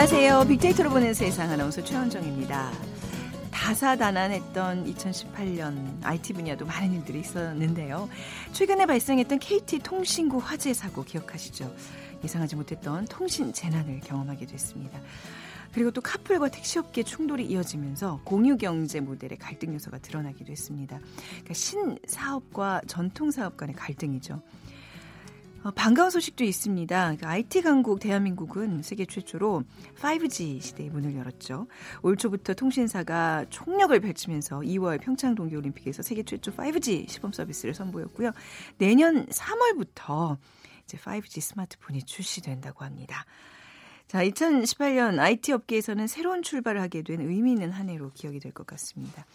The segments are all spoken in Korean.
안녕하세요. 빅데이터로 보는 세상 아나운서 최원정입니다. 다사다난했던 2018년 IT 분야도 많은 일들이 있었는데요. 최근에 발생했던 KT 통신구 화재 사고 기억하시죠? 예상하지 못했던 통신 재난을 경험하게 됐습니다. 그리고 또 카풀과 택시업계 충돌이 이어지면서 공유 경제 모델의 갈등 요소가 드러나기도 했습니다. 그러니까 신사업과 전통사업 간의 갈등이죠. 어, 반가운 소식도 있습니다. IT 그러니까 강국 대한민국은 세계 최초로 5G 시대의 문을 열었죠. 올 초부터 통신사가 총력을 펼치면서 2월 평창 동계올림픽에서 세계 최초 5G 시범 서비스를 선보였고요. 내년 3월부터 이제 5G 스마트폰이 출시된다고 합니다. 자, 2018년 IT 업계에서는 새로운 출발을 하게 된 의미 있는 한 해로 기억이 될 것 같습니다.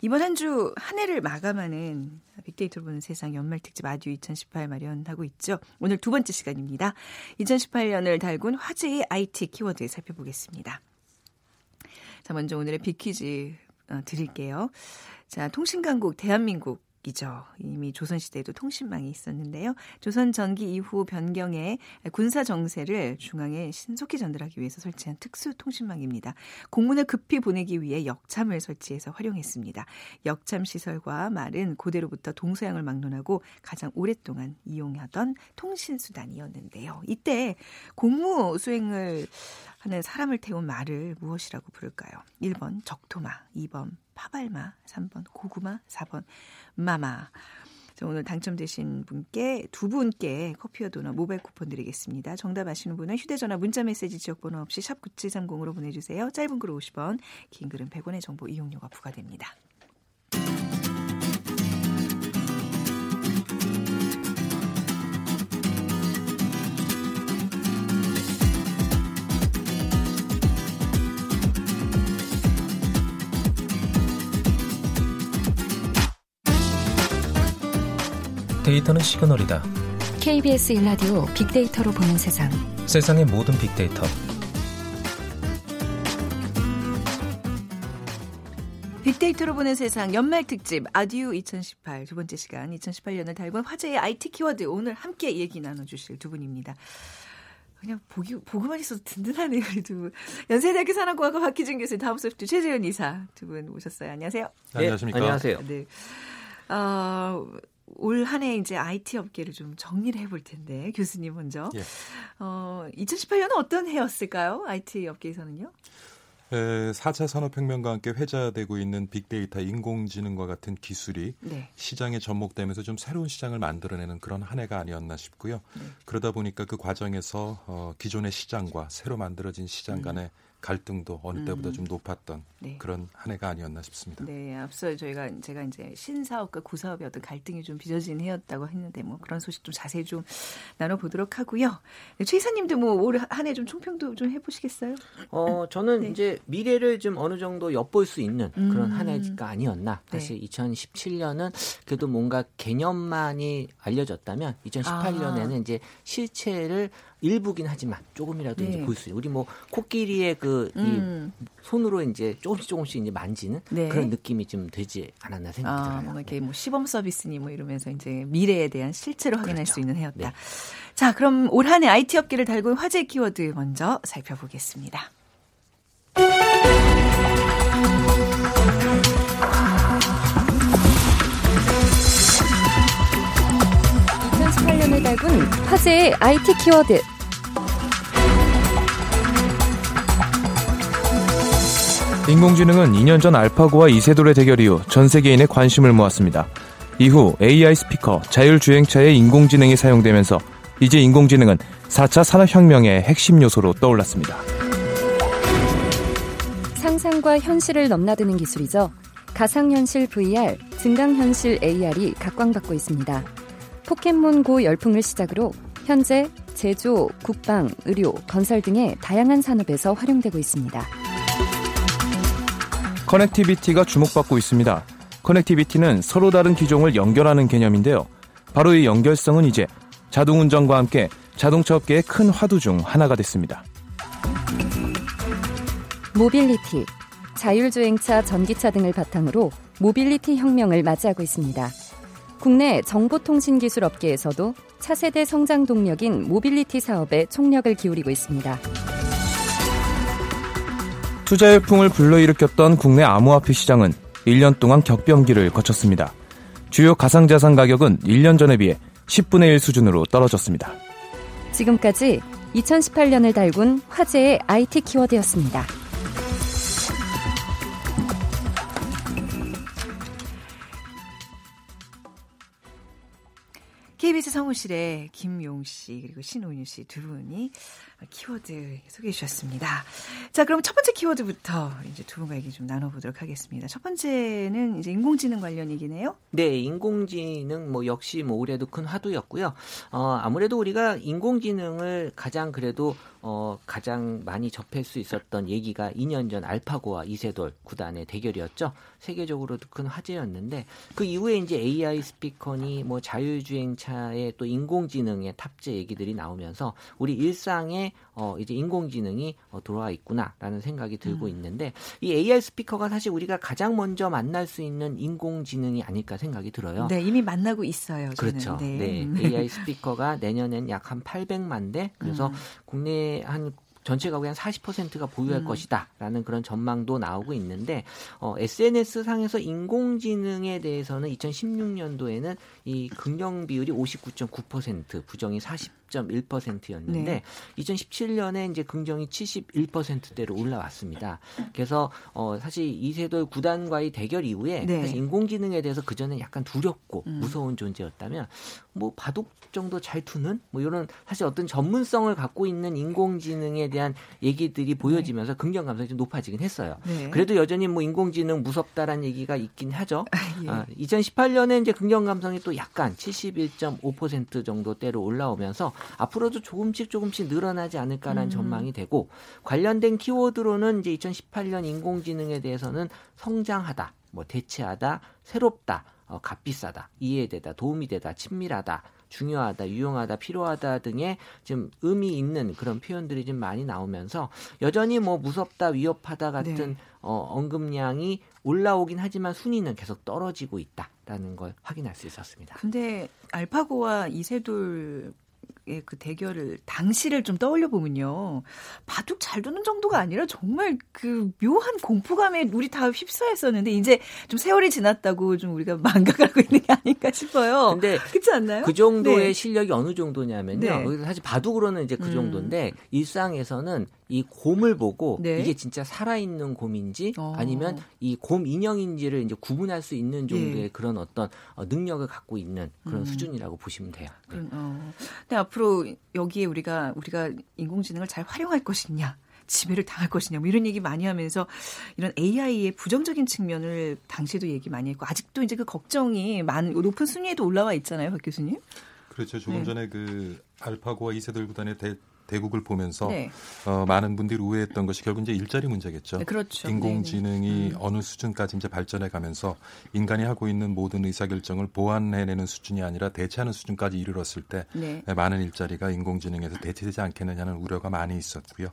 이번 한 주 한 해를 마감하는 빅데이터로 보는 세상 연말 특집 아듀 2018 마련하고 있죠. 오늘 두 번째 시간입니다. 2018년을 달군 화제의 IT 키워드 살펴보겠습니다. 자, 먼저 오늘의 빅퀴즈 어, 드릴게요. 자, 통신강국 대한민국 이죠. 이미 조선시대에도 통신망이 있었는데요. 조선 전기 이후 변경해 군사 정세를 중앙에 신속히 전달하기 위해서 설치한 특수 통신망입니다. 공문을 급히 보내기 위해 역참을 설치해서 활용했습니다. 역참 시설과 말은 고대로부터 동서양을 막론하고 가장 오랫동안 이용하던 통신 수단이었는데요. 이때 공무 수행을 하는 사람을 태운 말을 무엇이라고 부를까요? 1번 적토마, 2번 파발마, 3번 고구마, 4번 마마. 자, 오늘 당첨되신 분께 두 분께 커피와 도넛 모바일 쿠폰 드리겠습니다. 정답 아시는 분은 휴대전화 문자메시지 지역번호 없이 샵 9730으로 보내주세요. 짧은 글 50원, 긴 글은 100원의 정보 이용료가 부과됩니다. 데이터는 시그널이다. KBS 일라디오 빅데이터로 보는 세상. 세상의 모든 빅데이터. 빅데이터로 보는 세상 연말 특집 아듀 2018 두 번째 시간 2018년을 달군 화제의 IT 키워드 오늘 함께 얘기 나눠주실 두 분입니다. 그냥 보기, 보고만 있어도 든든하네요, 두 연세대학교 산업공학과 박희준 교수, 다음 소프트 최재현 이사 두 분 오셨어요. 안녕하세요. 네, 안녕하십니까. 안녕하세요. 네. 어, 올 한해 이제 IT 업계를 좀 정리를 해볼 텐데 교수님 먼저. 예. 어, 2018년은 어떤 해였을까요? IT 업계에서는요? 에, 4차 산업혁명과 함께 회자되고 있는 빅데이터, 인공지능과 같은 기술이 네. 시장에 접목되면서 좀 새로운 시장을 만들어내는 그런 한 해가 아니었나 싶고요. 네. 그러다 보니까 그 과정에서 어, 기존의 시장과 새로 만들어진 시장 간의 갈등도 어느 때보다 음. 좀 높았던 네. 그런 한 해가 아니었나 싶습니다. 네, 앞서 저희가 제가 이제 신사업과 구사업의 어떤 갈등이 좀 빚어진 해였다고 했는데 뭐 그런 소식 좀 자세히 좀 나눠보도록 하고요. 네, 최 이사님도 뭐 올 한 해 좀 총평도 좀 해보시겠어요? 어, 저는 네. 이제 미래를 좀 어느 정도 엿볼 수 있는 그런 음. 한 해가 아니었나. 네. 사실 2017년은 그래도 뭔가 개념만이 알려졌다면 2018년에는 아. 이제 실체를 일부긴 하지만 조금이라도 네. 이제 볼 수 있는. 우리 뭐 코끼리의 그이 음. 손으로 이제 조금씩 조금씩 이제 만지는 네. 그런 느낌이 좀 되지 않았나 생각이 아, 들어요. 뭔가 네. 이렇게 뭐 시범 서비스니 뭐 이러면서 이제 미래에 대한 실체로 확인할 그렇죠. 수 있는 해였다. 네. 자, 그럼 올 한해 IT 업계를 달군 화제 키워드 먼저 살펴보겠습니다. 2018년을 달군 화제의 IT 키워드. 인공지능은 2년 전 알파고와 이세돌의 대결 이후 전 세계인의 관심을 모았습니다. 이후 AI 스피커, 자율주행차의 인공지능이 사용되면서 이제 인공지능은 4차 산업혁명의 핵심 요소로 떠올랐습니다. 상상과 현실을 넘나드는 기술이죠. 가상현실 VR, 증강현실 AR이 각광받고 있습니다. 포켓몬고 열풍을 시작으로 현재 제조, 국방, 의료, 건설 등의 다양한 산업에서 활용되고 있습니다. connectivity가 주목받고 있습니다. connectivity는 서로 다른 기종을 연결하는 개념인데요. 바로 이 연결성은 이제 자동운전과 함께 자동차 업계의 큰 화두 중 하나가 됐습니다. 모빌리티, 자율주행차, 전기차 등을 바탕으로 모빌리티 혁명을 맞이하고 있습니다. 국내 정보통신기술 업계에서도 차세대 성장 동력인 모빌리티 사업에 총력을 기울이고 있습니다. 투자 열풍을 불러일으켰던 국내 암호화폐 시장은 1년 동안 격변기를 거쳤습니다. 주요 가상자산 가격은 1년 전에 비해 10분의 1 수준으로 떨어졌습니다. 지금까지 2018년을 달군 화제의 IT 키워드였습니다. KBS 성우실에 김용 씨 그리고 신오윤 씨두 분이 키워드 소개해 주셨습니다. 자, 그럼 첫 번째 키워드부터 이제 두 분과 얘기 좀 나눠보도록 하겠습니다. 첫 번째는 이제 인공지능 관련 얘기네요. 네, 인공지능 뭐 역시 뭐 올해도 큰 화두였고요. 어, 아무래도 우리가 인공지능을 가장 그래도 어, 가장 많이 접할 수 있었던 얘기가 2년 전 알파고와 이세돌 구단의 대결이었죠. 세계적으로도 큰 화제였는데 그 이후에 이제 AI 스피커니 뭐 자율주행차에 또 인공지능의 탑재 얘기들이 나오면서 우리 일상에 어, 이제 인공지능이 어, 들어와 있구나라는 생각이 들고 음. 있는데 이 AI 스피커가 사실 우리가 가장 먼저 만날 수 있는 인공지능이 아닐까 생각이 들어요. 네, 이미 만나고 있어요. 저는. 그렇죠. 네. 네. AI 스피커가 내년엔 약 한 800만 대. 그래서 음. 국내 한 전체 가구의 한 40%가 보유할 음. 것이다라는 그런 전망도 나오고 있는데 어, SNS 상에서 인공지능에 대해서는 2016년도에는 이 긍정 비율이 59.9% 부정이 40 10.1%였는데 네. 2017년에 이제 긍정이 71%대로 올라왔습니다. 그래서 어 사실 이세돌 구단과의 대결 이후에 네. 사실 인공지능에 대해서 그 전에 약간 두렵고 음. 무서운 존재였다면 뭐 바둑 정도 잘 두는 뭐 이런 사실 어떤 전문성을 갖고 있는 인공지능에 대한 얘기들이 보여지면서 네. 긍정 감성이 좀 높아지긴 했어요. 네. 그래도 여전히 뭐 인공지능 무섭다라는 얘기가 있긴 하죠. 아, 예. 아, 2018년에 이제 긍정 감성이 또 약간 71.5% 정도대로 올라오면서 앞으로도 조금씩 조금씩 늘어나지 않을까라는 음. 전망이 되고 관련된 키워드로는 이제 2018년 인공지능에 대해서는 성장하다, 뭐 대체하다, 새롭다, 어, 값비싸다, 이해되다, 도움이 되다, 친밀하다, 중요하다, 유용하다, 필요하다 등의 좀 의미 있는 그런 표현들이 좀 많이 나오면서 여전히 뭐 무섭다, 위협하다 같은 네. 어, 언급량이 올라오긴 하지만 순위는 계속 떨어지고 있다라는 걸 확인할 수 있었습니다. 근데 알파고와 이세돌 그 대결을 당시를 좀 떠올려 보면요. 바둑 잘 두는 정도가 아니라 정말 그 묘한 공포감에 우리 다 휩싸였었는데 이제 좀 세월이 지났다고 좀 우리가 망각하고 있는 게 아닐까 싶어요. 근데 그렇지 않나요? 그 정도의 네. 실력이 어느 정도냐면요. 네. 사실 바둑으로는 이제 그 음. 정도인데 음. 일상에서는 이 곰을 보고 네. 이게 진짜 살아있는 곰인지 어. 아니면 이 곰 인형인지를 이제 구분할 수 있는 정도의 네. 그런 어떤 어, 능력을 갖고 있는 그런 음. 수준이라고 보시면 돼요. 네. 어. 근데 앞으로 여기에 우리가 우리가 인공지능을 잘 활용할 것이냐 지배를 당할 것이냐 뭐 이런 얘기 많이 하면서 이런 AI의 부정적인 측면을 당시에도 얘기 많이 했고 아직도 이제 그 걱정이 많은 높은 순위에도 올라와 있잖아요, 박 교수님. 그렇죠. 조금 네. 전에 그 알파고와 이세돌 구단의 대, 대국을 보면서 네. 어, 많은 분들이 우회했던 것이 결국 이제 일자리 문제겠죠. 네, 그렇죠. 인공지능이 네, 네. 음. 어느 수준까지 이제 발전해 가면서 인간이 하고 있는 모든 의사결정을 보완해내는 수준이 아니라 대체하는 수준까지 이르렀을 때 네. 많은 일자리가 인공지능에서 대체되지 않겠느냐는 우려가 많이 있었고요.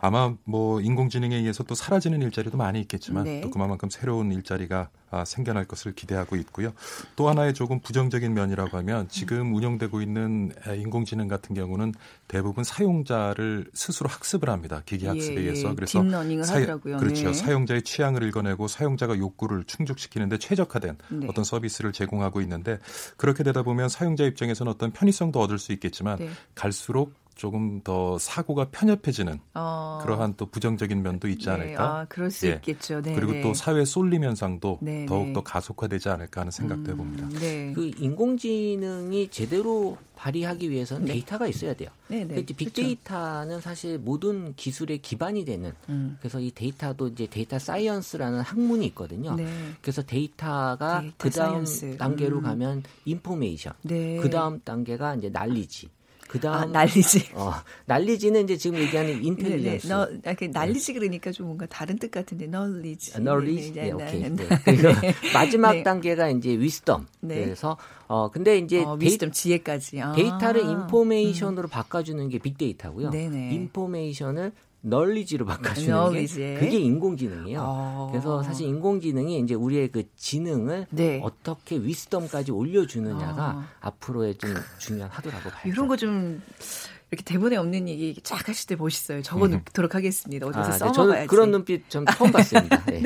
아마 뭐 인공지능에 의해서 또 사라지는 일자리도 많이 있겠지만 네. 또 그만큼 새로운 일자리가 아, 생겨날 것을 기대하고 있고요. 또 하나의 조금 부정적인 면이라고 하면 지금 운영되고 있는 인공지능 같은 경우는 대부분 사용자를 스스로 학습을 합니다. 기계 학습에 예, 의해서. 예, 그래서 deep learning을 사, 하더라고요. 그렇죠. 네. 사용자의 취향을 읽어내고 사용자가 욕구를 충족시키는데 최적화된 네. 어떤 서비스를 제공하고 있는데 그렇게 되다 보면 사용자 입장에서는 어떤 편의성도 얻을 수 있겠지만 네. 갈수록 조금 더 사고가 편협해지는 어. 그러한 또 부정적인 면도 있지 네. 않을까. 아, 그럴 수 예. 있겠죠. 네, 그리고 또 네. 사회 쏠림 현상도 네, 더욱 더 가속화되지 않을까 하는 생각도 음, 해봅니다. 네. 그 인공지능이 제대로 발휘하기 위해서는 네. 데이터가 있어야 돼요. 네, 네. 빅데이터는 그렇죠. 사실 모든 기술의 기반이 되는. 음. 그래서 이 데이터도 이제 data science라는 학문이 있거든요. 네. 그래서 데이터가 데이터 그 다음 단계로 음. 가면 information. 네. 그 다음 단계가 이제 날리지. 그다음 아, 난리지. 어, 난리지는 이제 지금 얘기하는 intelligence. 네, 네. 너, 그 난리지 그러니까 좀 뭔가 다른 뜻 같은데 knowledge. knowledge. 네, 네, 오케이. 네. 네. 그리고 마지막 단계가 이제 wisdom. 그래서 어 근데 이제 어, wisdom 지혜까지. 아. 데이터를 information으로 음. 바꿔 주는 게 빅데이터고요. 네네. information을 널리지로 바꿔주는 널리지. 게 그게 인공지능이에요. 어. 그래서 사실 인공지능이 이제 우리의 그 지능을 네. 어떻게 위스덤까지 올려주느냐가 어. 앞으로의 좀 중요한 하더라고 봐요. 이런 거 좀 이렇게 대본에 없는 얘기 쫙 하실 때 멋있어요. 적어놓도록 하겠습니다. 어디서 아, 네. 써먹어야지. 저는 그런 눈빛 좀 처음 봤습니다. 네.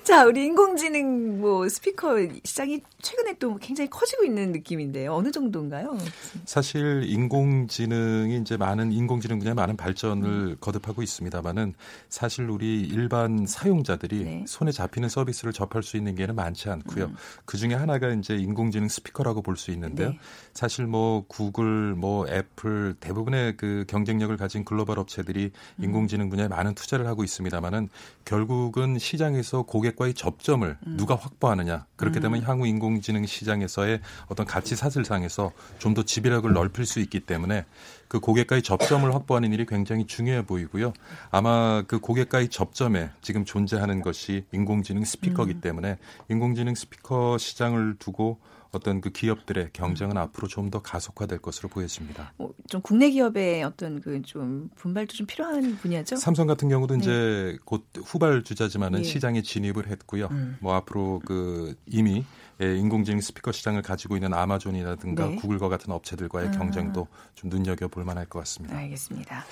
네. 자, 우리 인공지능 뭐 스피커 시장이 최근에 또 굉장히 커지고 있는 느낌인데요. 어느 정도인가요? 사실 인공지능이 이제 많은 인공지능 분야에 많은 발전을 음. 거듭하고 있습니다만은 사실 우리 일반 사용자들이 네. 손에 잡히는 서비스를 접할 수 있는 게는 많지 않고요. 음. 그 중에 하나가 이제 인공지능 스피커라고 볼 수 있는데요. 네. 사실 뭐 구글, 뭐 애플 대부분의 그 경쟁력을 가진 글로벌 업체들이 음. 인공지능 분야에 많은 투자를 하고 있습니다만은 결국은 시장에서 고객 고객과의 접점을 음. 누가 확보하느냐. 그렇게 음. 되면 향후 인공지능 시장에서의 어떤 가치 사슬상에서 좀 더 지배력을 넓힐 수 있기 때문에 그 고객과의 접점을 확보하는 일이 굉장히 중요해 보이고요. 아마 그 고객과의 접점에 지금 존재하는 것이 인공지능 스피커이기 음. 때문에 인공지능 스피커 시장을 두고 어떤 그 기업들의 경쟁은 음. 앞으로 좀 더 가속화될 것으로 보여집니다. 어, 좀 국내 기업의 어떤 그 좀 분발도 좀 필요한 분야죠. 삼성 같은 경우도 네. 이제 곧 후발 주자지만은 네. 시장에 진입을 했고요. 음. 뭐 앞으로 그 이미 예, 인공지능 스피커 시장을 가지고 있는 아마존이라든가 네. 구글과 같은 업체들과의 아. 경쟁도 좀 눈여겨 볼 만할 것 같습니다. 알겠습니다.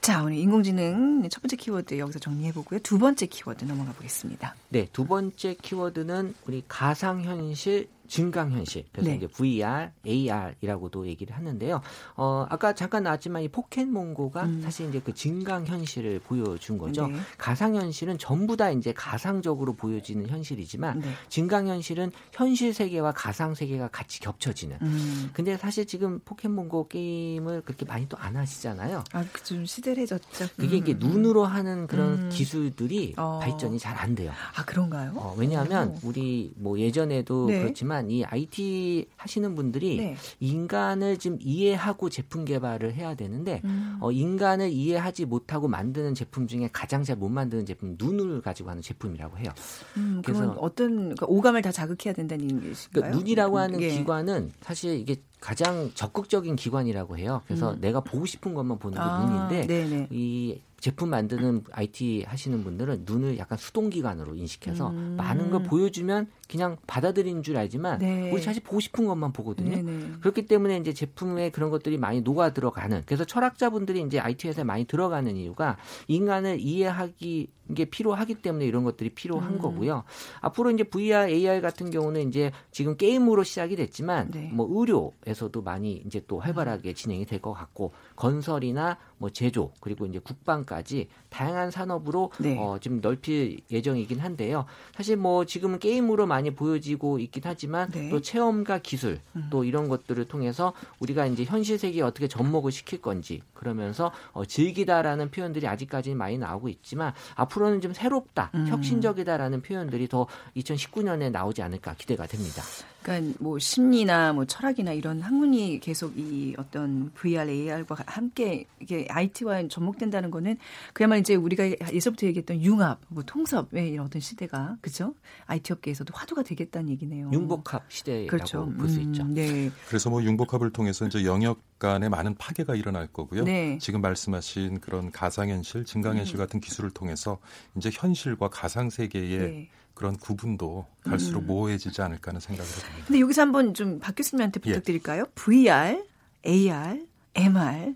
자, 오늘 인공지능 첫 번째 키워드 여기서 정리해 보고요. 두 번째 키워드 넘어가 보겠습니다. 네, 두 번째 키워드는 우리 가상현실 증강현실 그래서 네. 이제 VR, AR이라고도 얘기를 하는데요. 어 아까 잠깐 나왔지만 이 포켓몬고가 음. 사실 이제 그 증강현실을 보여준 거죠. 네. 가상현실은 전부 다 이제 가상적으로 보여지는 현실이지만 네. 증강현실은 현실 세계와 가상 세계가 같이 겹쳐지는. 음. 근데 사실 지금 포켓몬고 게임을 그렇게 많이 또 안 하시잖아요. 아, 그좀 시들해졌죠. 그게 이게 음. 눈으로 하는 그런 음. 기술들이 어. 발전이 잘 안 돼요. 아 그런가요? 어, 왜냐하면 오. 우리 뭐 예전에도 네. 그렇지만 하지만 이 IT 하시는 분들이 네. 인간을 지금 이해하고 제품 개발을 해야 되는데 음. 어, 인간을 이해하지 못하고 만드는 제품 중에 가장 잘 못 만드는 제품 눈을 가지고 하는 제품이라고 해요. 음, 그래서 어떤 그러니까 오감을 다 자극해야 된다는 얘기인가요? 그러니까 눈이라고 하는 예. 기관은 사실 이게 가장 적극적인 기관이라고 해요. 그래서 음. 내가 보고 싶은 것만 보는 게 아, 눈인데 네네. 이 제품 만드는 IT 하시는 분들은 눈을 약간 수동기관으로 인식해서 음. 많은 걸 보여주면 그냥 받아들이는 줄 알지만 네. 우리 사실 보고 싶은 것만 보거든요. 네네. 그렇기 때문에 이제 제품에 그런 것들이 많이 녹아 들어가는 그래서 철학자분들이 이제 IT 회사에 많이 들어가는 이유가 인간을 이해하기 게 필요하기 때문에 이런 것들이 필요한 음. 거고요. 앞으로 이제 VR, AR 같은 경우는 이제 지금 게임으로 시작이 됐지만 네. 뭐 의료에서도 많이 이제 또 활발하게 진행이 될 것 같고 건설이나 뭐 제조 그리고 이제 국방까지 다양한 산업으로 네. 어, 지금 넓힐 예정이긴 한데요. 사실 뭐 지금은 게임으로 많이 보여지고 있긴 하지만 네. 또 체험과 기술 음. 또 이런 것들을 통해서 우리가 이제 현실 세계에 어떻게 접목을 시킬 건지 그러면서 어, 즐기다라는 표현들이 아직까지는 많이 나오고 있지만 앞으로는 좀 새롭다, 음. 혁신적이다라는 표현들이 더 2019년에 나오지 않을까 기대가 됩니다. 그러니까 뭐 심리나 뭐 철학이나 이런 학문이 계속 이 어떤 VR, AR과 함께 이게 IT와 접목된다는 거는 그야말로 이제 우리가 예서부터 얘기했던 융합, 뭐 통섭의 이런 어떤 시대가 그죠? IT 업계에서도 화두가 되겠다는 얘기네요. 융복합 시대라고 그렇죠. 볼수 음, 있죠. 네. 그래서 뭐 융복합을 통해서 이제 영역 간에 많은 파괴가 일어날 거고요. 네. 지금 말씀하신 그런 가상현실, 증강현실 음. 같은 기술을 통해서 이제 현실과 가상 세계의 네. 그런 구분도 갈수록 음. 모호해지지 않을까 하는 생각을 해봅니다. 근데 여기서 한번 좀 박 교수님한테 예. 부탁드릴까요? 예. VR, AR, MR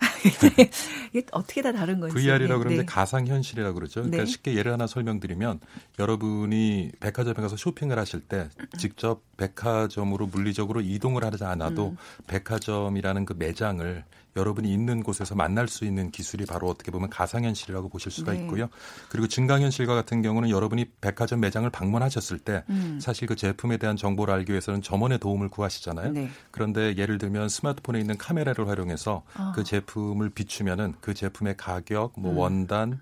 이게 어떻게 다 다른 건지. VR이라고 그러는데 네. 가상 현실이라고 그러죠. 그러니까 네. 쉽게 예를 하나 설명드리면 여러분이 백화점에 가서 쇼핑을 하실 때 직접 백화점으로 물리적으로 이동을 하지 않아도 음. 백화점이라는 그 매장을 여러분이 있는 곳에서 만날 수 있는 기술이 바로 어떻게 보면 가상현실이라고 보실 수가 네. 있고요. 그리고 증강현실과 같은 경우는 여러분이 백화점 매장을 방문하셨을 때 음. 사실 그 제품에 대한 정보를 알기 위해서는 점원의 도움을 구하시잖아요. 네. 그런데 예를 들면 스마트폰에 있는 카메라를 활용해서 아. 그 제품을 비추면은 그 제품의 가격, 뭐 음. 원단,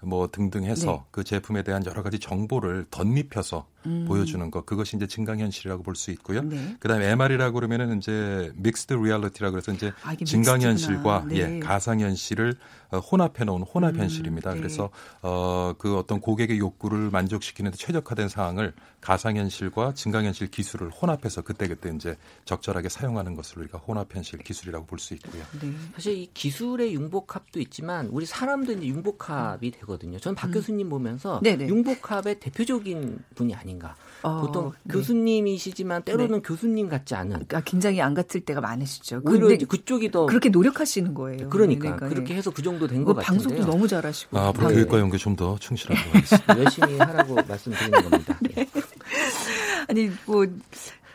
뭐 등등 해서 네. 그 제품에 대한 여러 가지 정보를 덧입혀서 음. 보여주는 것 그것이 이제 증강 현실이라고 볼 수 있고요. 네. 그다음에 MR이라고 그러면은 이제 mixed reality라고 해서 이제 아, 증강 현실과 네. 예, 가상 현실을 어, 혼합해 놓은 혼합 음, 현실입니다. 네. 그래서 어, 그 어떤 고객의 욕구를 만족시키는 데 최적화된 상황을 가상 현실과 증강 현실 기술을 혼합해서 그때 그때 이제 적절하게 사용하는 것을 우리가 혼합 현실 기술이라고 볼 수 있고요. 네. 사실 이 기술의 융복합도 있지만 우리 사람도 이제 융복합이 되거든요. 저는 박 음. 교수님 보면서 네네. 융복합의 대표적인 분이 아닌가. 어, 보통 네. 교수님이시지만 때로는 네. 교수님 같지 않은. 아, 굉장히 안 같을 때가 많으시죠. 오히려 그쪽이 더 그렇게 노력하시는 거예요. 그러니까, 그러니까 그렇게 해서 그 정도 된 것 같은데요. 방송도 너무 잘하시고. 아, 앞으로 네. 교육과 연계 좀 더 충실하도록 하겠습니다. 열심히 하라고 말씀드리는 겁니다. 네. 아니 뭐.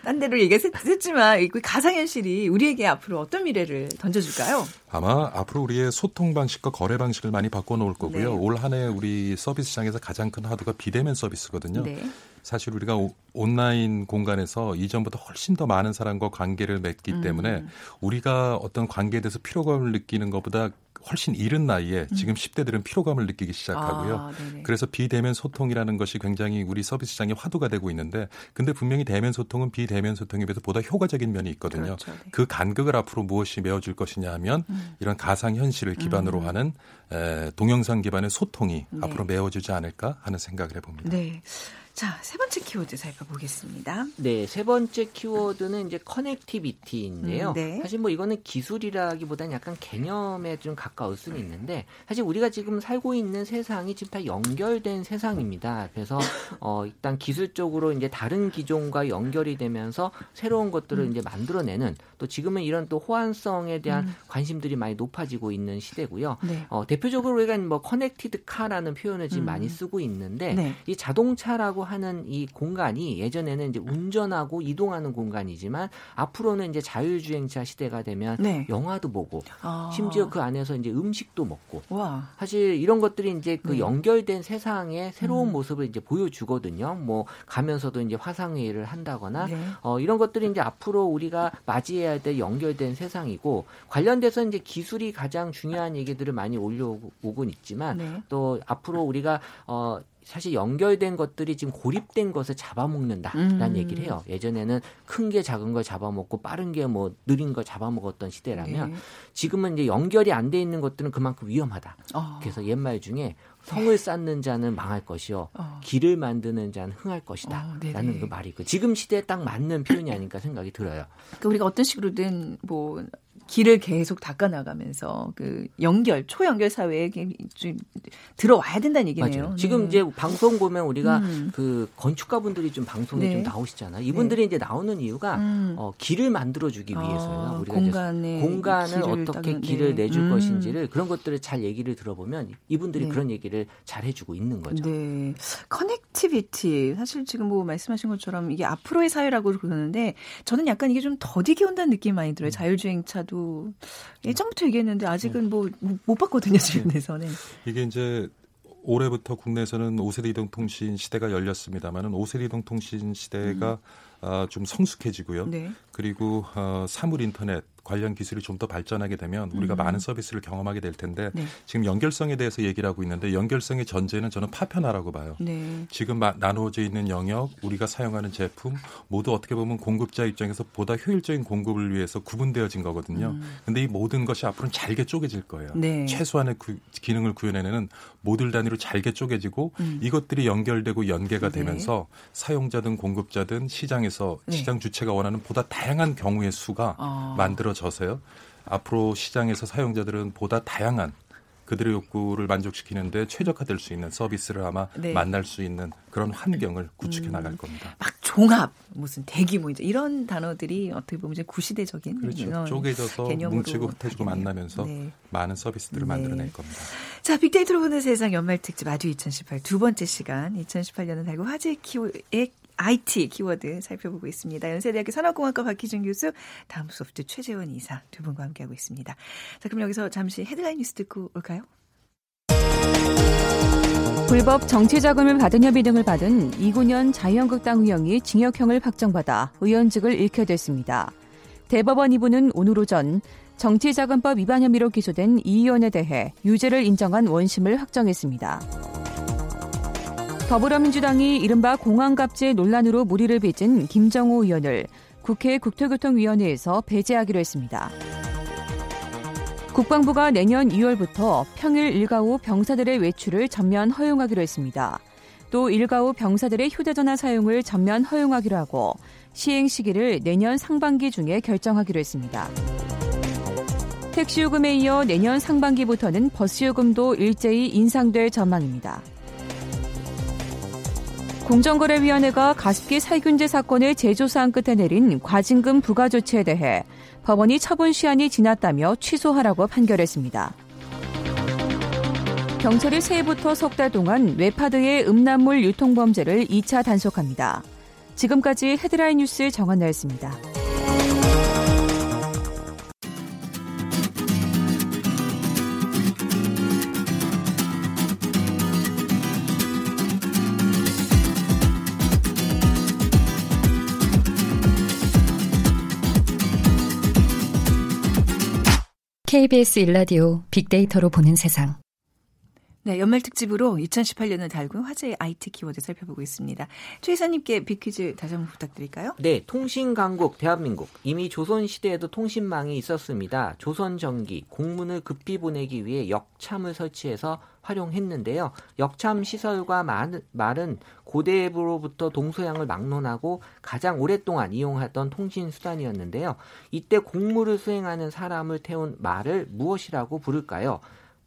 딴 데로 얘기했지만 가상현실이 우리에게 앞으로 어떤 미래를 던져줄까요? 아마 앞으로 우리의 소통 방식과 거래 방식을 많이 바꿔놓을 거고요. 네. 올 한해 우리 서비스 시장에서 가장 큰 하도가 비대면 서비스거든요. 네. 사실 우리가 온라인 공간에서 이전보다 훨씬 더 많은 사람과 관계를 맺기 음. 때문에 우리가 어떤 관계에 대해서 피로감을 느끼는 것보다 훨씬 이른 나이에 음. 지금 10대들은 피로감을 느끼기 시작하고요. 아, 그래서 비대면 소통이라는 것이 굉장히 우리 서비스 시장의 화두가 되고 있는데 근데 분명히 대면 소통은 비대면 소통에 비해서 보다 효과적인 면이 있거든요. 그렇죠, 네. 그 간극을 앞으로 무엇이 메워줄 것이냐 하면 음. 이런 가상 현실을 기반으로 음. 하는 에, 동영상 기반의 소통이 네. 앞으로 메워지지 않을까 하는 생각을 해봅니다. 네. 자, 세 번째 키워드 살펴보겠습니다. 네, 세 번째 키워드는 이제 connectivity인데요. 음, 네. 사실 뭐 이거는 기술이라기보다는 약간 개념에 좀 가까울 수는 있는데 사실 우리가 지금 살고 있는 세상이 지금 다 연결된 세상입니다. 그래서 어 일단 기술적으로 이제 다른 기종과 연결이 되면서 새로운 것들을 음. 이제 만들어내는 또 지금은 이런 또 호환성에 대한 음. 관심들이 많이 높아지고 있는 시대고요. 네. 어 대표적으로 우리가 뭐 connected car라는 표현을 지금 음. 많이 쓰고 있는데 네. 이 자동차라고 하는 이 공간이 예전에는 이제 운전하고 이동하는 공간이지만 앞으로는 이제 자율주행차 시대가 되면 네. 영화도 보고 아. 심지어 그 안에서 이제 음식도 먹고 와. 사실 이런 것들이 이제 그 네. 연결된 세상의 새로운 음. 모습을 이제 보여주거든요. 뭐 가면서도 이제 화상 회의를 한다거나 네. 어, 이런 것들이 이제 앞으로 우리가 맞이 해야 될 연결된 세상이고 관련돼서 이제 기술이 가장 중요한 얘기들을 많이 올려오곤 있지만 네. 또 앞으로 우리가 어 사실 연결된 것들이 지금 고립된 것을 잡아먹는다라는 음. 얘기를 해요. 예전에는 큰 게 작은 걸 잡아먹고 빠른 게 뭐 느린 걸 잡아먹었던 시대라면 네. 지금은 이제 연결이 안 돼 있는 것들은 그만큼 위험하다. 어. 그래서 옛말 중에 성을 쌓는 자는 망할 것이요 어. 길을 만드는 자는 흥할 것이다. 어, 라는 그 말이 그 지금 시대에 딱 맞는 표현이 아닐까 생각이 들어요. 그러니까 우리가 어떤 식으로든 뭐 길을 계속 닦아나가면서 그 연결 초연결 사회에 좀 들어와야 된다는 얘기네요. 맞아요. 지금 네. 이제 방송 보면 우리가 음. 그 건축가분들이 좀 방송에 네. 좀 나오시잖아요. 이분들이 네. 이제 나오는 이유가 음. 어, 길을 만들어주기 아, 위해서요. 우리가 공간에 공간을 어떻게 길을 네. 내줄 음. 것인지를 그런 것들을 잘 얘기를 들어보면 이분들이 네. 그런 얘기를 잘 해주고 있는 거죠. 네. connectivity 사실 지금 뭐 말씀하신 것처럼 이게 앞으로의 사회라고 그러는데 저는 약간 이게 좀 더디게 온다는 느낌이 많이 들어요. 음. 자율주행차도 예전부터 얘기했는데 아직은 뭐 못 봤거든요 주변에서는. 이게 이제 올해부터 국내에서는 5세대 이동통신 시대가 열렸습니다만은 5세대 이동통신 시대가 음. 어, 좀 성숙해지고요. 네. 그리고 어, 사물 인터넷 관련 기술이 좀 더 발전하게 되면 우리가 음. 많은 서비스를 경험하게 될 텐데 네. 지금 연결성에 대해서 얘기를 하고 있는데 연결성의 전제는 저는 파편화라고 봐요. 네. 지금 나누어져 있는 영역, 우리가 사용하는 제품 모두 어떻게 보면 공급자 입장에서 보다 효율적인 공급을 위해서 구분되어진 거거든요. 음. 근데 이 모든 것이 앞으로는 잘게 쪼개질 거예요. 네. 최소한의 구, 기능을 구현해내는 모듈 단위로 잘게 쪼개지고 음. 이것들이 연결되고 연계가 네. 되면서 사용자든 공급자든 시장에서 네. 시장 주체가 원하는 보다 다양한 경우의 수가 아. 만들어져 서요. 앞으로 시장에서 사용자들은 보다 다양한 그들의 욕구를 만족시키는데 최적화될 수 있는 서비스를 아마 네. 만날 수 있는 그런 환경을 구축해 음, 나갈 겁니다. 막 종합, 무슨 대규모 뭐 이제 이런 단어들이 어떻게 보면 이제 구시대적인 그렇죠. 쪼개져서. 뭉치고 흩어지고 만나면서 네. 많은 서비스들을 네. 만들어낼 겁니다. 자, 빅데이터로 보는 세상 연말 특집 아주 2018 두 번째 시간 2018년은 달고 화제 키워의 IT 키워드 살펴보고 있습니다. 연세대학교 산업공학과 박희준 교수, 다음 소프트 최재원 이사 두 분과 함께하고 있습니다. 자, 그럼 여기서 잠시 헤드라인 뉴스 듣고 올까요? 불법 정치 자금을 받은 혐의 등을 받은 이군현 자유한국당 의원이 징역형을 확정받아 의원직을 잃게 됐습니다. 대법원 2부는 오늘 오전 정치자금법 위반 혐의로 기소된 이 의원에 대해 유죄를 인정한 원심을 확정했습니다. 더불어민주당이 이른바 공항갑질 논란으로 무리를 빚은 김정호 의원을 국회 국토교통위원회에서 배제하기로 했습니다. 국방부가 내년 2월부터 평일 일가 후 병사들의 외출을 전면 허용하기로 했습니다. 또 일가 후 병사들의 휴대전화 사용을 전면 허용하기로 하고 시행 시기를 내년 상반기 중에 결정하기로 했습니다. 택시요금에 이어 내년 상반기부터는 버스요금도 일제히 인상될 전망입니다. 공정거래위원회가 가습기 살균제 사건을 재조사한 끝에 내린 과징금 부과 조치에 대해 법원이 처분 시한이 지났다며 취소하라고 판결했습니다. 경찰이 새해부터 석 달 동안 웹하드의 음란물 유통 범죄를 2차 단속합니다. 지금까지 헤드라인 뉴스 정한나였습니다. KBS 일라디오 빅데이터로 보는 세상. 네, 연말 특집으로 2018년을 달군 화제의 IT 키워드 살펴보고 있습니다. 최 이사님께 빅퀴즈 다시 한번 부탁드릴까요? 네, 통신 강국 대한민국. 이미 조선 시대에도 통신망이 있었습니다. 조선 전기 공문을 급히 보내기 위해 역참을 설치해서 활용했는데요. 역참 시설과 말은 고대부로부터 동서양을 막론하고 가장 오랫동안 이용하던 통신 수단이었는데요. 이때 공무를 수행하는 사람을 태운 말을 무엇이라고 부를까요?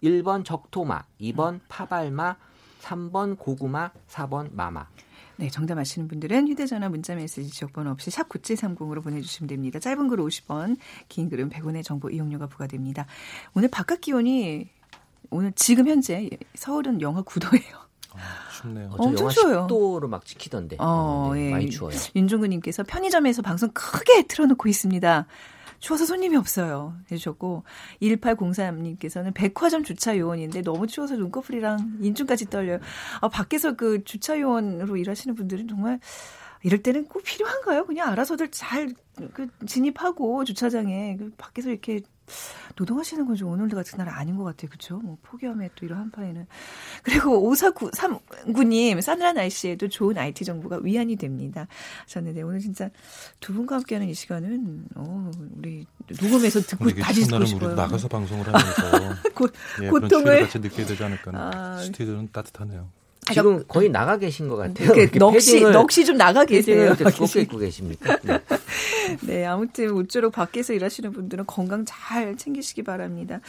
1번 적토마, 2번 파발마, 3번 고구마, 4번 마마. 네, 정답 아시는 분들은 휴대전화 문자메시지 지역번호 없이 샵 9730으로 보내주시면 됩니다. 짧은 글 50원, 긴 글은 100원의 정보 이용료가 부과됩니다. 오늘 바깥 기온이 오늘 지금 현재 서울은 영하 9도예요. 아, 춥네요. 어, 엄청 추워요. 10도로 막 지키던데. 어, 네, 예. 많이 추워요. 윤종근님께서 편의점에서 방송 크게 틀어놓고 있습니다. 추워서 손님이 없어요. 해주셨고 1803님께서는 백화점 주차 요원인데 너무 추워서 눈꺼풀이랑 인중까지 떨려요. 아, 밖에서 그 주차 요원으로 일하시는 분들은 정말 이럴 때는 꼭 필요한가요? 그냥 알아서들 잘 그 진입하고 주차장에 그 밖에서 이렇게 노동하시는 건 좀 오늘도 같은 날은 아닌 것 같아요. 그렇죠? 뭐 폭염에 또 이런 한파에는. 그리고 5493님 싸늘한 날씨에도 좋은 IT 정보가 위안이 됩니다. 하셨는데 오늘 진짜 두 분과 함께하는 이 시간은 어, 우리 녹음해서 듣고 다시 듣고 싶어요. 나가서 방송을 하면서 고, 예, 고통을 같이 느끼게 되지 않을까. 아, 스튜디오는 따뜻하네요. 지금 거의 나가 계신 것 같아요. 넋이 넋이 좀 나가 계세요. 꼭 입고 계십니까? 네. 네, 아무튼 모쪼록 밖에서 일하시는 분들은 건강 잘 챙기시기 바랍니다.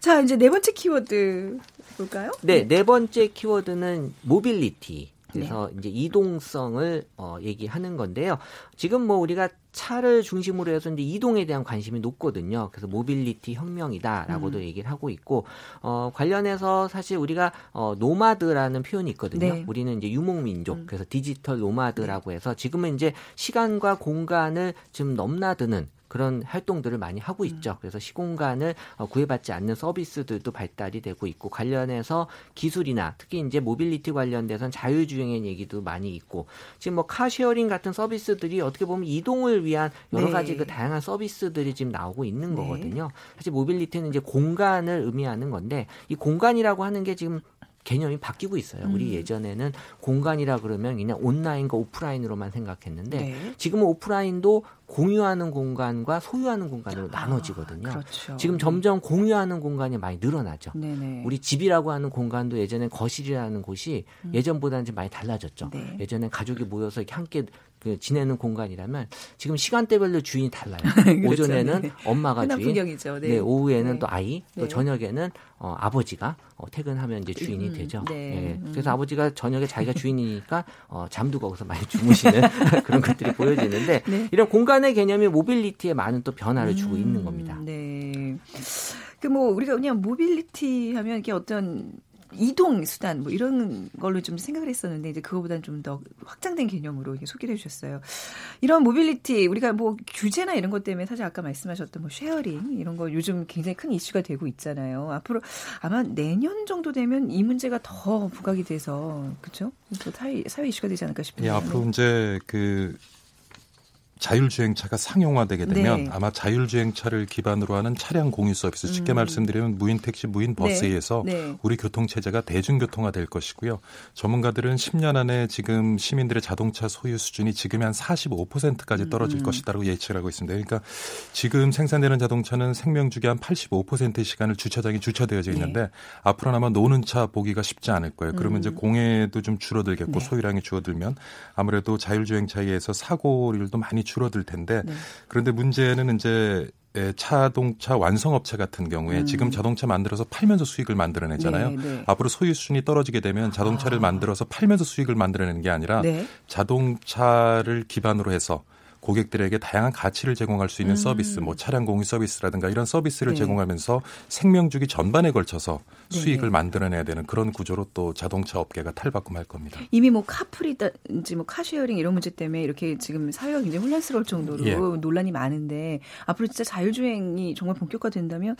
자, 이제 네 번째 키워드 볼까요? 네, 네 번째 키워드는 모빌리티. 그래서 네. 이제 이동성을 어, 얘기하는 건데요. 지금 뭐 우리가 차를 중심으로 해서 이제 이동에 대한 관심이 높거든요. 그래서 모빌리티 혁명이다라고도 음. 얘기를 하고 있고 어 관련해서 사실 우리가 어 nomad라는 표현이 있거든요. 네. 우리는 이제 유목민족 음. 그래서 digital nomad라고 해서 지금은 이제 시간과 공간을 좀 넘나드는 그런 활동들을 많이 하고 음. 있죠. 그래서 시공간을 어, 구애받지 않는 서비스들도 발달이 되고 있고 관련해서 기술이나 특히 이제 모빌리티 관련돼서는 자율주행의 얘기도 많이 있고 지금 뭐 car sharing 같은 서비스들이 어떻게 보면 이동을 위한 여러 가지 네. 그 다양한 서비스들이 지금 나오고 있는 네. 거거든요. 사실 mobility는 이제 공간을 의미하는 건데 이 공간이라고 하는 게 지금 개념이 바뀌고 있어요. 음. 우리 예전에는 공간이라 그러면 그냥 온라인과 오프라인으로만 생각했는데 네. 지금은 오프라인도 공유하는 공간과 소유하는 공간으로 아, 나눠지거든요. 그렇죠. 지금 점점 공유하는 공간이 많이 늘어나죠. 네네. 우리 집이라고 하는 공간도 예전에 거실이라는 곳이 음. 예전보다는 좀 많이 달라졌죠. 네. 예전에 가족이 모여서 이렇게 함께 그 지내는 공간이라면 지금 시간대별로 주인이 달라요. 그렇죠. 오전에는 네. 엄마가 주인, 네. 네. 오후에는 네. 또 아이, 또 네. 저녁에는 어, 아버지가 어, 퇴근하면 이제 주인이 음, 되죠. 네. 네. 음. 그래서 아버지가 저녁에 자기가 주인이니까 어, 잠도 거기서 많이 주무시는 그런 것들이 보여지는데 네. 이런 공간의 개념이 mobility에 많은 또 변화를 음, 주고 있는 겁니다. 네. 그 뭐 우리가 그냥 모빌리티 하면 이게 어떤 이동 수단 뭐 이런 걸로 좀 생각을 했었는데 이제 그거보다는 좀 더 확장된 개념으로 소개를 해주셨어요. 이런 모빌리티 우리가 뭐 규제나 이런 것 때문에 사실 아까 말씀하셨던 뭐 sharing 이런 거 요즘 굉장히 큰 이슈가 되고 있잖아요. 앞으로 아마 내년 정도 되면 이 문제가 더 부각이 돼서 그렇죠? 사회 사회 이슈가 되지 않을까 싶은데. 예, 앞으로 이제 그 자율주행차가 상용화되게 되면 네. 아마 자율주행차를 기반으로 하는 차량 공유 서비스 쉽게 음. 말씀드리면 무인 택시, 무인 버스에 의해서 네. 네. 우리 교통 체제가 대중교통화 될 것이고요. 전문가들은 10년 안에 지금 시민들의 자동차 소유 수준이 지금의 한 45%까지 떨어질 음. 것이다라고 예측을 하고 있습니다. 그러니까 지금 생산되는 자동차는 생명 주기 한 85%의 시간을 주차장에 주차되어져 네. 있는데 앞으로는 아마 노는 차 보기가 쉽지 않을 거예요. 그러면 음. 이제 공해도 좀 줄어들겠고 네. 소유량이 줄어들면 아무래도 자율주행차에 의해서 사고율도 많이 줄어들 텐데 네. 그런데 문제는 이제 자동차 완성업체 같은 경우에 음. 지금 자동차 만들어서 팔면서 수익을 만들어내잖아요. 네, 네. 앞으로 소유 수준이 떨어지게 되면 자동차를 아. 만들어서 팔면서 수익을 만들어내는 게 아니라 네. 자동차를 기반으로 해서 고객들에게 다양한 가치를 제공할 수 있는 음. 서비스, 뭐 차량 공유 서비스라든가 이런 서비스를 네. 제공하면서 생명 주기 전반에 걸쳐서 네. 수익을 만들어내야 되는 그런 구조로 또 자동차 업계가 탈바꿈할 겁니다. 이미 뭐 카풀이든지 뭐 car sharing 이런 문제 때문에 이렇게 지금 사회가 굉장히 혼란스러울 정도로 예. 논란이 많은데 앞으로 진짜 자율주행이 정말 본격화된다면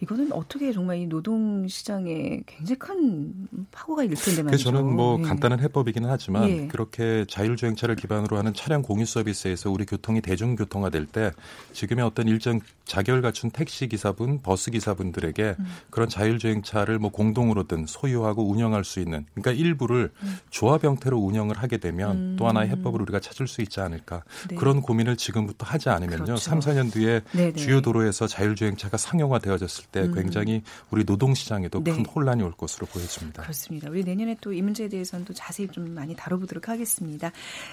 이거는 어떻게 정말 이 노동 시장에 굉장히 큰 파고가 일 텐데 말이죠. 저는 뭐 네. 간단한 해법이기는 하지만 예. 그렇게 자율주행차를 기반으로 하는 차량 공유 서비스에서 우리 교통이 대중교통화 될 때 지금의 어떤 일정 자결 갖춘 택시 기사분, 버스 기사분들에게 음. 그런 자율주행차를 뭐 공동으로든 소유하고 운영할 수 있는 그러니까 일부를 음. 조합 형태로 운영을 하게 되면 음. 또 하나의 해법을 우리가 찾을 수 있지 않을까 네. 그런 고민을 지금부터 하지 않으면요 그렇죠. 3, 4년 뒤에 네네. 주요 도로에서 자율주행차가 상용화되어졌을 때 음. 굉장히 우리 노동 시장에도 네. 큰 혼란이 올 것으로 보여집니다. 그렇습니다. 우리 내년에 또 이 문제에 대해서는 또 자세히 좀 많이 다뤄보도록 하겠습니다.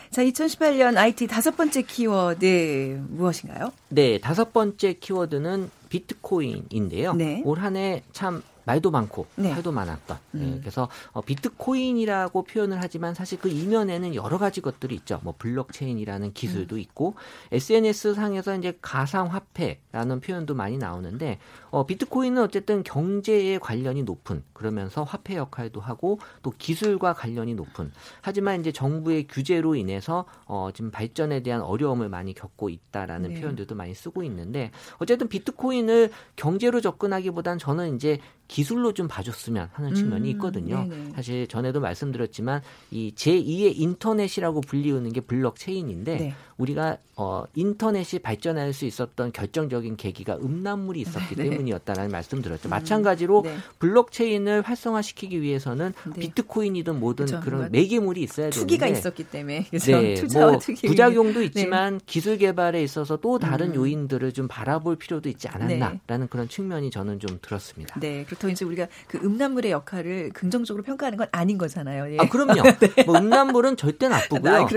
자, 2018년 IT 다섯 번째 키워드 무엇인가요? 네, 다섯 번째 키워드는 비트코인인데요. 네. 올 한해 참 말도 많고 네. 탈도 많았던. 네, 음. 네, 그래서 어, 비트코인이라고 표현을 하지만 사실 그 이면에는 여러 가지 것들이 있죠. 뭐 blockchain이라는 기술도 음. 있고 SNS 상에서 이제 가상 화폐라는 표현도 많이 나오는데 어, 비트코인은 어쨌든 경제에 관련이 높은 그러면서 화폐 역할도 하고 또 기술과 관련이 높은 하지만 이제 정부의 규제로 인해서 어, 지금 발전에 대한 어려움을 많이 겪고 있다라는 네. 표현들도 많이 쓰고 있는데 어쨌든 비트코인을 경제로 접근하기보단 저는 이제 기술로 좀 봐줬으면 하는 측면이 음, 있거든요. 음, 사실 전에도 말씀드렸지만 이 제2의 인터넷이라고 불리우는 게 블록체인인데 네. 우리가 어, 인터넷이 발전할 수 있었던 결정적인 계기가 음란물이 있었기 네. 때문이었다라는 말씀드렸죠. 음, 마찬가지로 네. 블록체인을 활성화시키기 위해서는 네. 비트코인이든 뭐든 그렇죠. 그런 뭐 매개물이 있어야 되는데 투기가 있었기 때문에 네, 투자와 뭐 투기 부작용도 네. 있지만 기술 개발에 있어서 또 다른 음. 요인들을 좀 바라볼 필요도 있지 않았나라는 네. 그런 측면이 저는 좀 들었습니다. 네, 그렇 다고 이제 우리가 그 음란물의 역할을 긍정적으로 평가하는 건 아닌 거잖아요. 예. 아 그럼요. 뭐 음란물은 절대 나쁘고요. 아,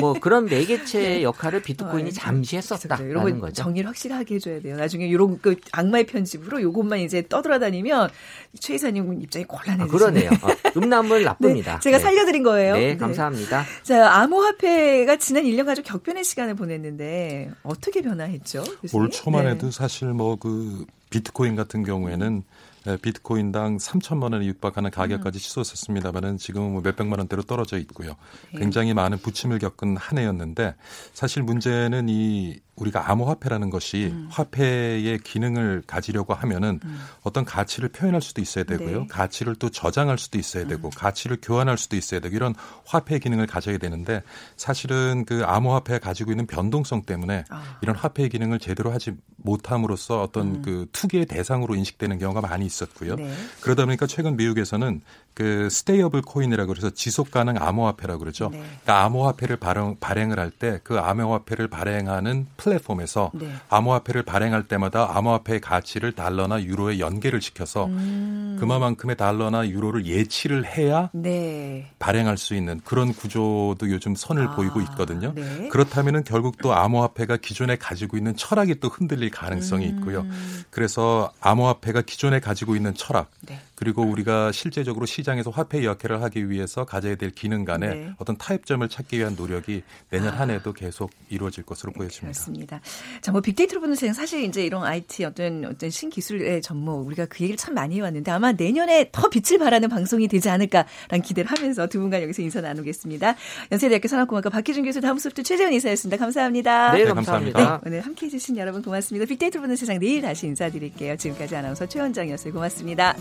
뭐 그런 매개체 역할을 비트코인이 어, 잠시 했었다라는 이런 거죠. 정리를 확실하게 해줘야 돼요. 나중에 이런 그 악마의 편집으로 요것만 이제 떠돌아다니면 최 이사님 입장이 곤란해지죠. 아, 그러네요. 어, 음란물 나쁩니다. 네, 제가 네. 살려드린 거예요. 네, 네, 감사합니다. 자, 암호화폐가 지난 1년 가지고 격변의 시간을 보냈는데 어떻게 변화했죠? 교수님? 올 초만 네. 해도 사실 뭐 그 비트코인 같은 경우에는 네, 비트코인당 3천만 원에 육박하는 가격까지 음. 치솟았습니다만은 지금은 뭐 몇백만 원대로 떨어져 있고요. 네. 굉장히 많은 부침을 겪은 한 해였는데 사실 문제는 이 우리가 암호화폐라는 것이 음. 화폐의 기능을 가지려고 하면은 음. 어떤 가치를 표현할 수도 있어야 되고요. 네. 가치를 또 저장할 수도 있어야 되고 음. 가치를 교환할 수도 있어야 되고 이런 화폐 기능을 가져야 되는데 사실은 그 암호화폐가 가지고 있는 변동성 때문에 아. 이런 화폐 기능을 제대로 하지 못함으로써 어떤 음. 그 투기의 대상으로 인식되는 경우가 많이 있었고요. 네. 그러다 보니까 최근 미국에서는 그 stable coin이라고 그래서 지속 가능 암호화폐라고 그러죠. 네. 그러니까 암호화폐를 발행, 발행을 할 때 그 암호화폐를 발행하는 플랫폼에서 네. 암호화폐를 발행할 때마다 암호화폐의 가치를 달러나 유로에 연계를 시켜서 음. 그만큼의 달러나 유로를 예치를 해야 네. 발행할 수 있는 그런 구조도 요즘 선을 아. 보이고 있거든요. 네. 그렇다면은 결국 또 암호화폐가 기존에 가지고 있는 철학이 또 흔들릴 가능성이 있고요. 음. 그래서 암호화폐가 기존에 가지고 있는 철학 네. 그리고 우리가 실제적으로 시장 에서 화폐 역할을 하기 위해서 가져야 될 기능 간의 네. 어떤 타협점을 찾기 위한 노력이 내년 한 해도 계속 이루어질 것으로 보여집니다. 그렇습니다. 자, 뭐 빅데이터로 보는 세상 사실 이제 이런 IT 어떤 어떤 신기술의 전목 우리가 그 얘기를 참 많이 해왔는데 아마 내년에 더 빛을 발하는 방송이 되지 않을까라는 기대를 하면서 두 분간 여기서 인사 나누겠습니다. 연세대학교 산업공학과 박희준 교수 다음 수업도 최재원 이사였습니다. 감사합니다. 네, 감사합니다. 네, 오늘 함께 해 주신 여러분 고맙습니다. 빅데이터로 보는 세상 내일 다시 인사드릴게요. 지금까지 아나운서 최원정이었어요. 고맙습니다.